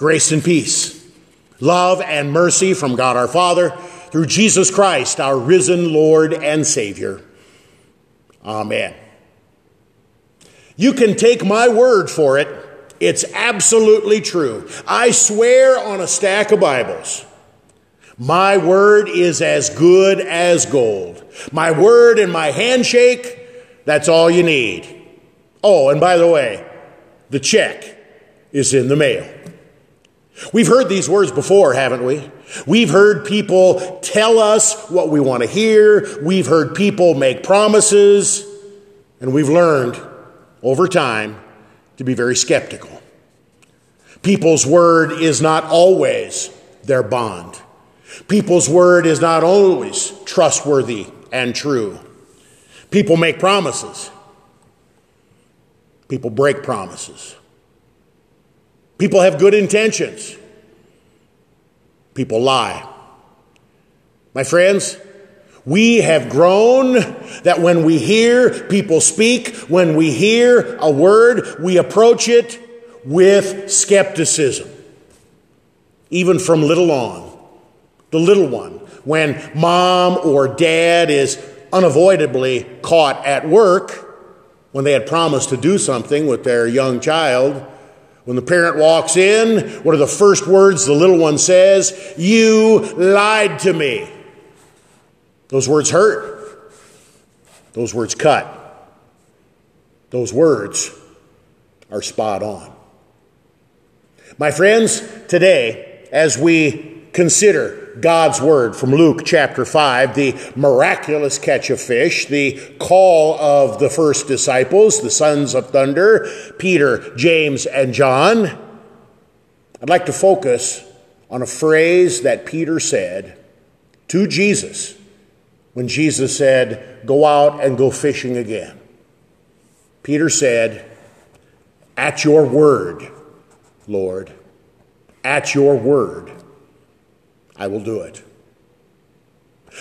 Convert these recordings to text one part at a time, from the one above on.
Grace and peace, love and mercy from God our Father through Jesus Christ, our risen Lord and Savior. Amen. You can take my word for it. It's absolutely true. I swear on a stack of Bibles. My word is as good as gold. My word and my handshake, that's all you need. Oh, and by the way, the check is in the mail. We've heard these words before, haven't we? We've heard people tell us what we want to hear. We've heard people make promises. And we've learned over time to be very skeptical. People's word is not always their bond. People's word is not always trustworthy and true. People make promises. People break promises. People have good intentions. People lie. My friends, we have grown that when we hear people speak, when we hear a word, we approach it with skepticism. Even from little on. The little one. When mom or dad is unavoidably caught at work, when they had promised to do something with their young child, when the parent walks in, what are the first words the little one says? You lied to me. Those words hurt. Those words cut. Those words are spot on. My friends, today, as we consider God's word from Luke chapter 5, the miraculous catch of fish, the call of the first disciples, the sons of thunder, Peter, James, and John. I'd like to focus on a phrase that Peter said to Jesus when Jesus said, Go out and go fishing again. Peter said, At your word, Lord, at your word. I will do it.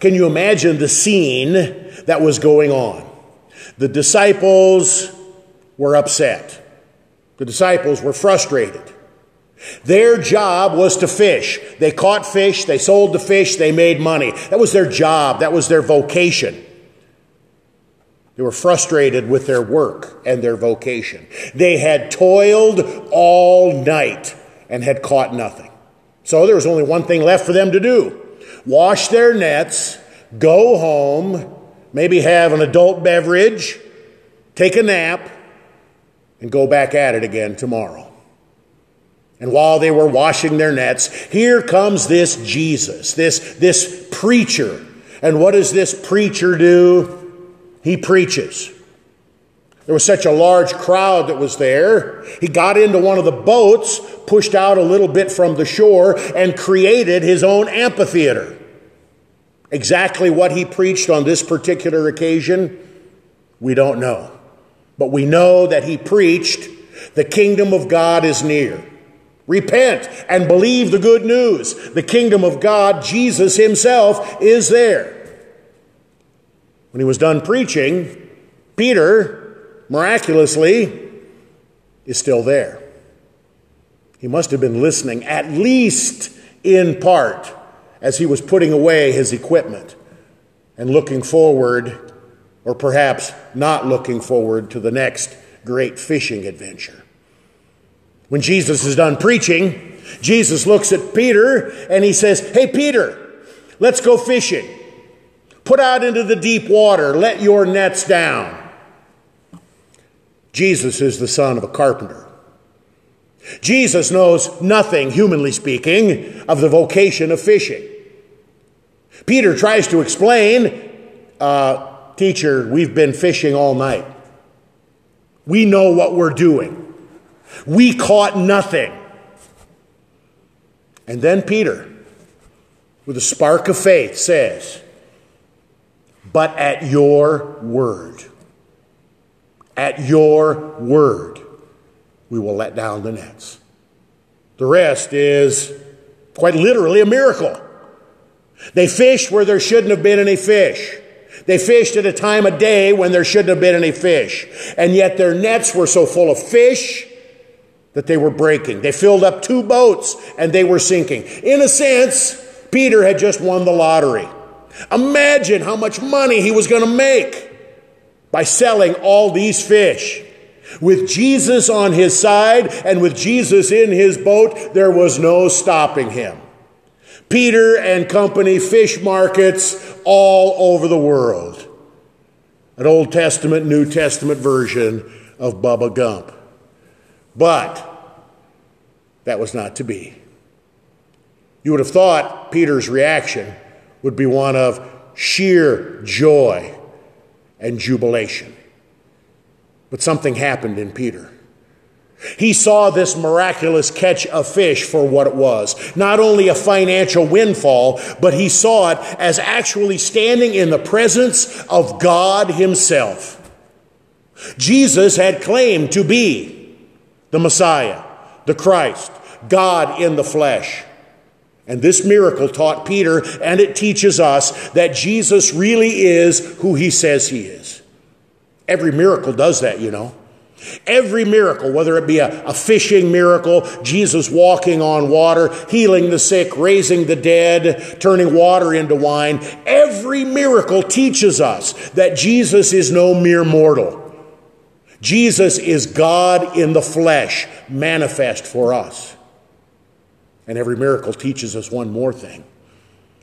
Can you imagine the scene that was going on? The disciples were upset. The disciples were frustrated. Their job was to fish. They caught fish, they sold the fish, they made money. That was their job, that was their vocation. They were frustrated with their work and their vocation. They had toiled all night and had caught nothing. So there was only one thing left for them to do wash their nets, go home, maybe have an adult beverage, take a nap, and go back at it again tomorrow. And while they were washing their nets, here comes this Jesus, this, this preacher. And what does this preacher do? He preaches. There was such a large crowd that was there. He got into one of the boats, pushed out a little bit from the shore, and created his own amphitheater. Exactly what he preached on this particular occasion, we don't know. But we know that he preached, the kingdom of God is near. Repent and believe the good news. The kingdom of God, Jesus himself, is there. When he was done preaching, Peter miraculously, is still there. He must have been listening, at least in part, as he was putting away his equipment and looking forward, or perhaps not looking forward, to the next great fishing adventure. When Jesus is done preaching, Jesus looks at Peter and he says, Hey, Peter, let's go fishing. Put out into the deep water, let your nets down. Jesus is the son of a carpenter. Jesus knows nothing, humanly speaking, of the vocation of fishing. Peter tries to explain, uh, Teacher, we've been fishing all night. We know what we're doing. We caught nothing. And then Peter, with a spark of faith, says, But at your word. At your word, we will let down the nets. The rest is quite literally a miracle. They fished where there shouldn't have been any fish. They fished at a time of day when there shouldn't have been any fish. And yet their nets were so full of fish that they were breaking. They filled up two boats and they were sinking. In a sense, Peter had just won the lottery. Imagine how much money he was going to make by selling all these fish. With Jesus on his side and with Jesus in his boat, there was no stopping him. Peter and Company fish markets all over the world. An Old Testament, New Testament version of Bubba Gump. But that was not to be. You would have thought Peter's reaction would be one of sheer joy and jubilation. But something happened in Peter. He saw this miraculous catch of fish for what it was. Not only a financial windfall, but he saw it as actually standing in the presence of God Himself. Jesus had claimed to be the Messiah, the Christ, God in the flesh. And this miracle taught Peter, and it teaches us that Jesus really is who he says he is. Every miracle does that, you know. Every miracle, whether it be a, a, fishing miracle, Jesus walking on water, healing the sick, raising the dead, turning water into wine, every miracle teaches us that Jesus is no mere mortal. Jesus is God in the flesh, manifest for us. And every miracle teaches us one more thing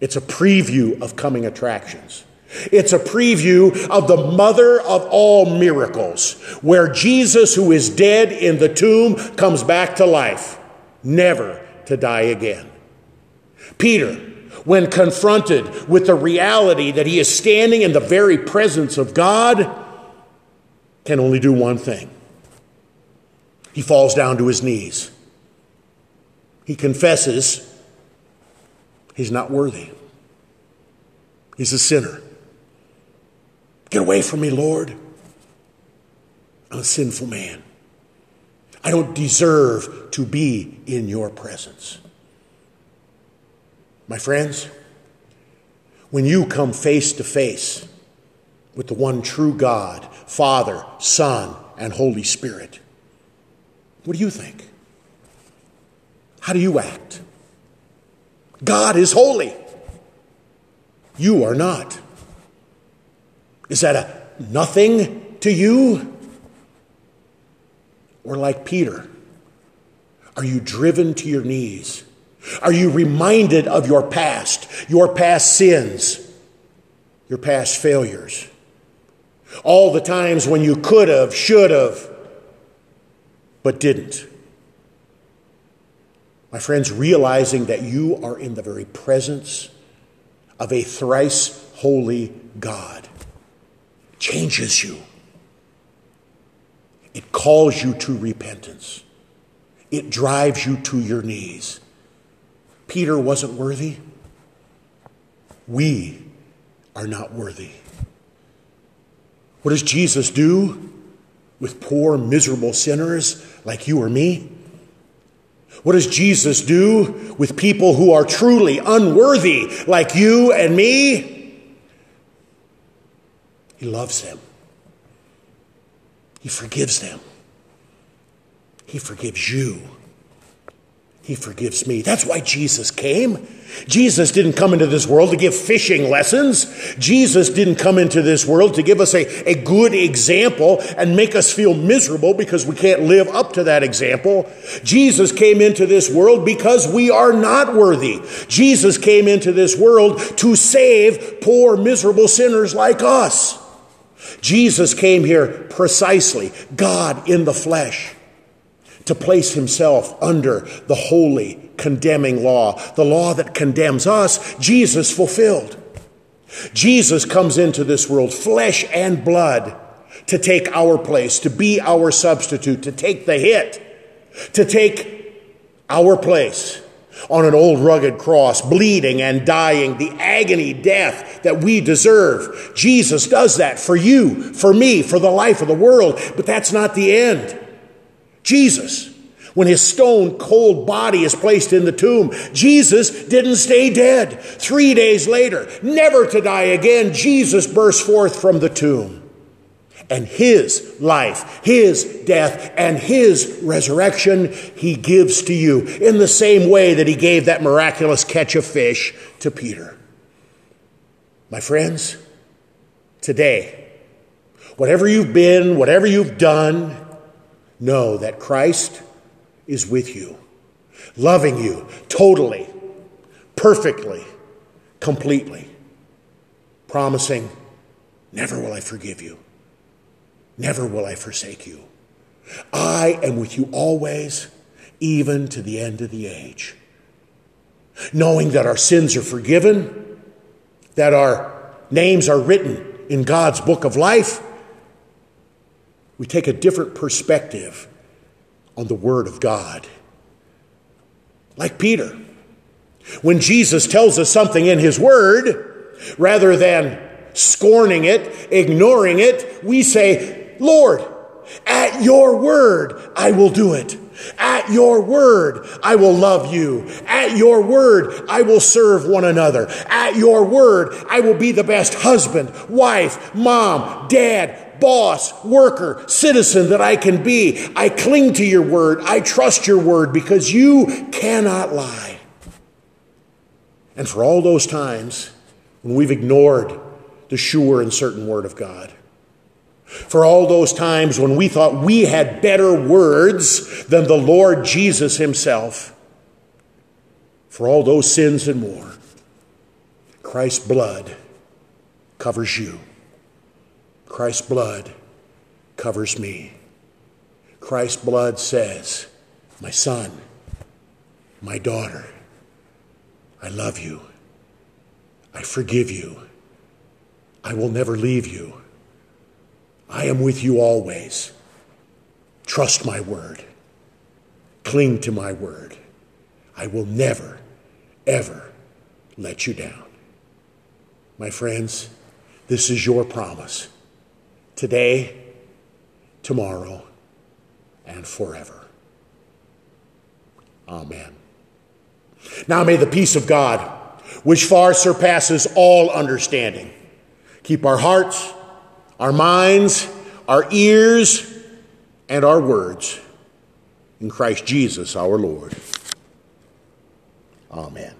it's a preview of coming attractions. It's a preview of the mother of all miracles, where Jesus, who is dead in the tomb, comes back to life, never to die again. Peter, when confronted with the reality that he is standing in the very presence of God, can only do one thing. He falls down to his knees he confesses he's not worthy. He's a sinner. Get away from me, Lord. I'm a sinful man. I don't deserve to be in your presence. My friends, when you come face to face with the one true God, Father, Son, and Holy Spirit, what do you think? How do you act? God is holy. You are not. Is that a nothing to you? Or like Peter, are you driven to your knees? Are you reminded of your past, your past sins, your past failures? All the times when you could have, should have, but didn't. My friends, realizing that you are in the very presence of a thrice holy God changes you. It calls you to repentance. It drives you to your knees. Peter wasn't worthy. We are not worthy. What does Jesus do with poor, miserable sinners like you or me? What does Jesus do with people who are truly unworthy, like you and me? He loves them. He forgives them. He forgives you. He forgives me. That's why Jesus came. Jesus didn't come into this world to give fishing lessons. Jesus didn't come into this world to give us a, a good example and make us feel miserable because we can't live up to that example. Jesus came into this world because we are not worthy. Jesus came into this world to save poor, miserable sinners like us. Jesus came here precisely, God in the flesh to place himself under the holy, condemning law. The law that condemns us, Jesus fulfilled. Jesus comes into this world, flesh and blood, to take our place, to be our substitute, to take the hit, to take our place on an old rugged cross, bleeding and dying, the agony death that we deserve. Jesus does that for you, for me, for the life of the world, but that's not the end. Jesus, when his stone cold body is placed in the tomb, Jesus didn't stay dead. Three days later, never to die again, Jesus burst forth from the tomb. and his life, his death, and his resurrection he gives to you in the same way that he gave that miraculous catch of fish to Peter. My friends, today, whatever you've been, whatever you've done, know that Christ is with you, loving you totally, perfectly, completely, promising, Never will I forgive you. Never will I forsake you. I am with you always, even to the end of the age. Knowing that our sins are forgiven, that our names are written in God's book of life, we take a different perspective on the Word of God. Like Peter. When Jesus tells us something in His Word, rather than scorning it, ignoring it, we say, Lord, at your word, I will do it. At your word, I will love you. At your word, I will serve one another. At your word, I will be the best husband, wife, mom, dad, boss, worker, citizen that I can be. I cling to your word. I trust your word because you cannot lie. And for all those times when we've ignored the sure and certain word of God. For all those times when we thought we had better words than the Lord Jesus Himself, for all those sins and more, Christ's blood covers you. Christ's blood covers me. Christ's blood says, My son, my daughter, I love you. I forgive you. I will never leave you. I am with you always. Trust my word. Cling to my word. I will never, ever let you down. My friends, this is your promise. Today, tomorrow, and forever. Amen. Now may the peace of God, which far surpasses all understanding, Keep our hearts, our minds, our ears, and our words in Christ Jesus our Lord. Amen.